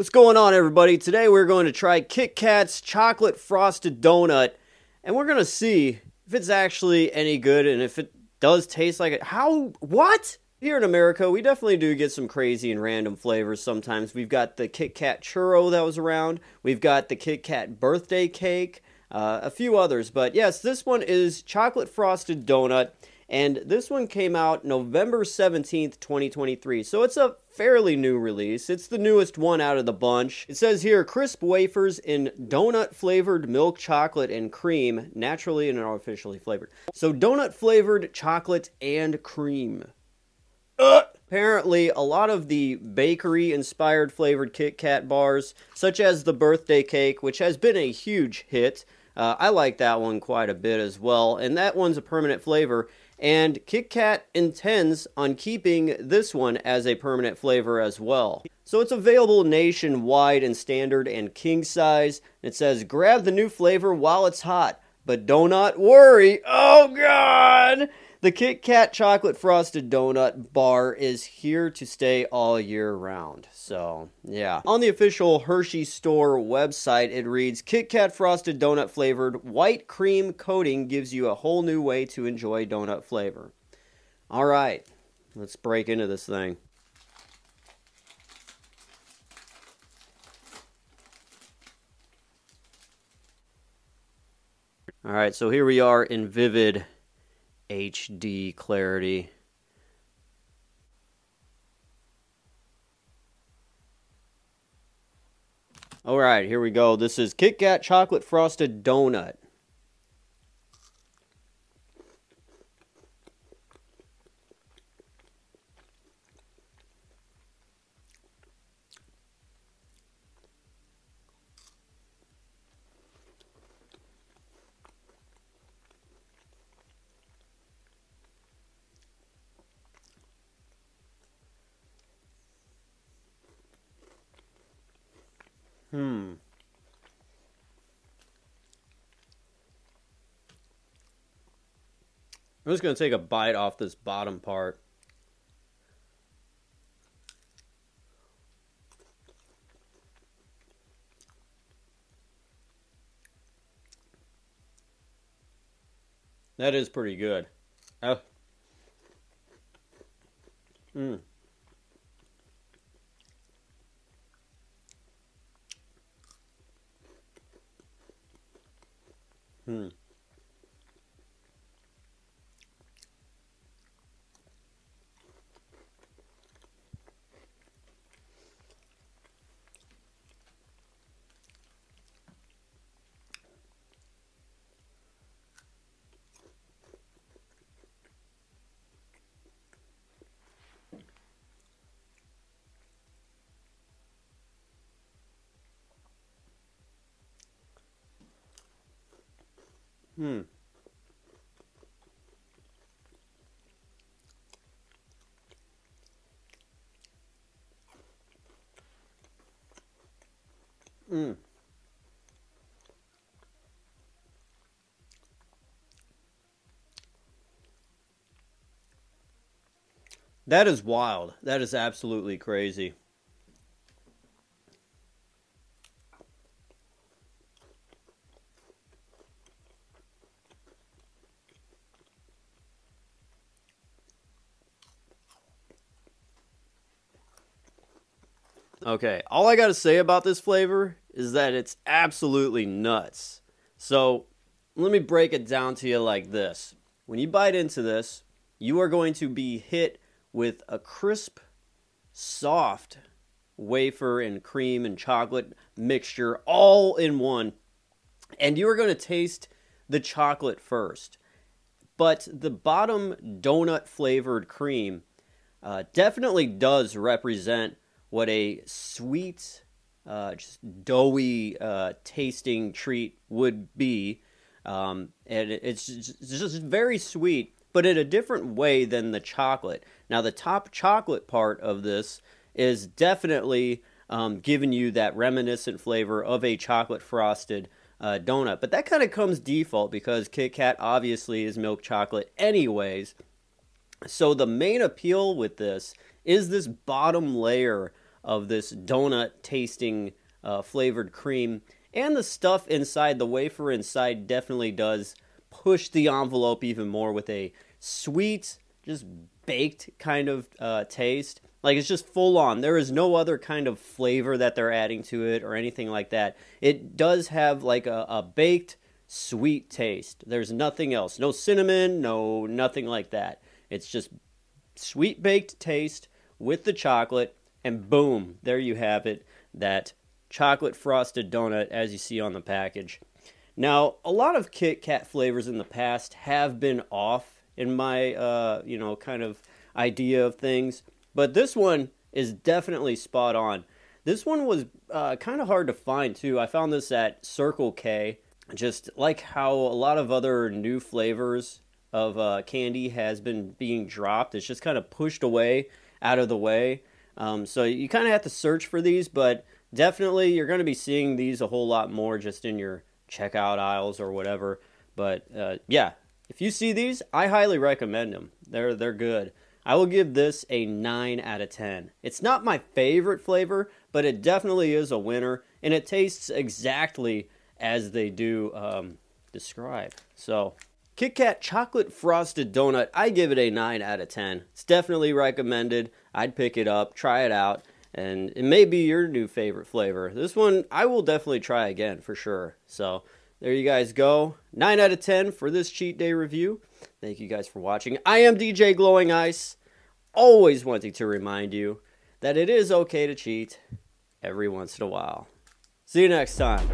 What's going on, everybody? Today we're going to try Kit Kat's chocolate frosted donut, and we're going to see if it's actually any good and if it does taste like it. How? What? Here in America, we definitely do get some crazy and random flavors sometimes. We've got the Kit Kat churro that was around, we've got the Kit Kat birthday cake, uh, a few others. But yes, this one is chocolate frosted donut and this one came out November 17th, 2023. So it's a fairly new release. It's the newest one out of the bunch. It says here crisp wafers in donut flavored milk chocolate and cream, naturally and artificially flavored. So donut flavored chocolate and cream. Uh, apparently, a lot of the bakery inspired flavored Kit Kat bars, such as the birthday cake, which has been a huge hit, uh, I like that one quite a bit as well, and that one's a permanent flavor. And Kit Kat intends on keeping this one as a permanent flavor as well. So it's available nationwide in standard and king size. It says grab the new flavor while it's hot, but do not worry. Oh god! The Kit Kat chocolate frosted donut bar is here to stay all year round. So, yeah. On the official Hershey store website, it reads Kit Kat frosted donut flavored white cream coating gives you a whole new way to enjoy donut flavor. All right, let's break into this thing. All right, so here we are in vivid HD clarity. All right, here we go. This is Kit Kat Chocolate Frosted Donut. Hmm. I'm just going to take a bite off this bottom part. That is pretty good. Oh. Mm. Hmm. Hmm. Hmm. That is wild. That is absolutely crazy. Okay, all I gotta say about this flavor is that it's absolutely nuts. So, let me break it down to you like this. When you bite into this, you are going to be hit with a crisp, soft wafer and cream and chocolate mixture all in one. And you are going to taste the chocolate first. But the bottom donut flavored cream uh, definitely does represent what a sweet, uh, just doughy uh, tasting treat would be. Um, and it's just, very sweet, but in a different way than the chocolate. Now, the top chocolate part of this is definitely um, giving you that reminiscent flavor of a chocolate frosted uh, donut. But that kind of comes default because Kit Kat obviously is milk chocolate, anyways. So the main appeal with this is this bottom layer of this donut tasting uh, flavored cream. And the stuff inside, the wafer inside, definitely does push the envelope even more with a sweet, just baked kind of uh, taste. Like it's just full on. There is no other kind of flavor that they're adding to it or anything like that. It does have like a, a baked sweet taste. There's nothing else. No cinnamon, no nothing like that. It's just sweet baked taste with the chocolate, and boom, there you have it. That chocolate frosted donut as you see on the package. Now, a lot of Kit Kat flavors in the past have been off in my, uh, you know, kind of idea of things, but this one is definitely spot on. This one was uh, kind of hard to find too. I found this at Circle K. Just like how a lot of other new flavors of uh, candy has been being dropped, it's just kind of pushed away out of the way. Um, so you kind of have to search for these, but definitely you're going to be seeing these a whole lot more just in your checkout aisles or whatever. But uh, yeah, if you see these, I highly recommend them. They're they're good. I will give this a 9 out of 10. It's not my favorite flavor, but it definitely is a winner, and it tastes exactly as they do um, describe. So, Kit Kat Chocolate Frosted Donut, I give it a 9 out of 10. It's definitely recommended. I'd pick it up, try it out, and it may be your new favorite flavor. This one, I will definitely try again for sure. So, there you guys go. 9 out of 10 for this cheat day review. Thank you guys for watching. I am DJ Glowing Ice, always wanting to remind you that it is okay to cheat every once in a while. See you next time.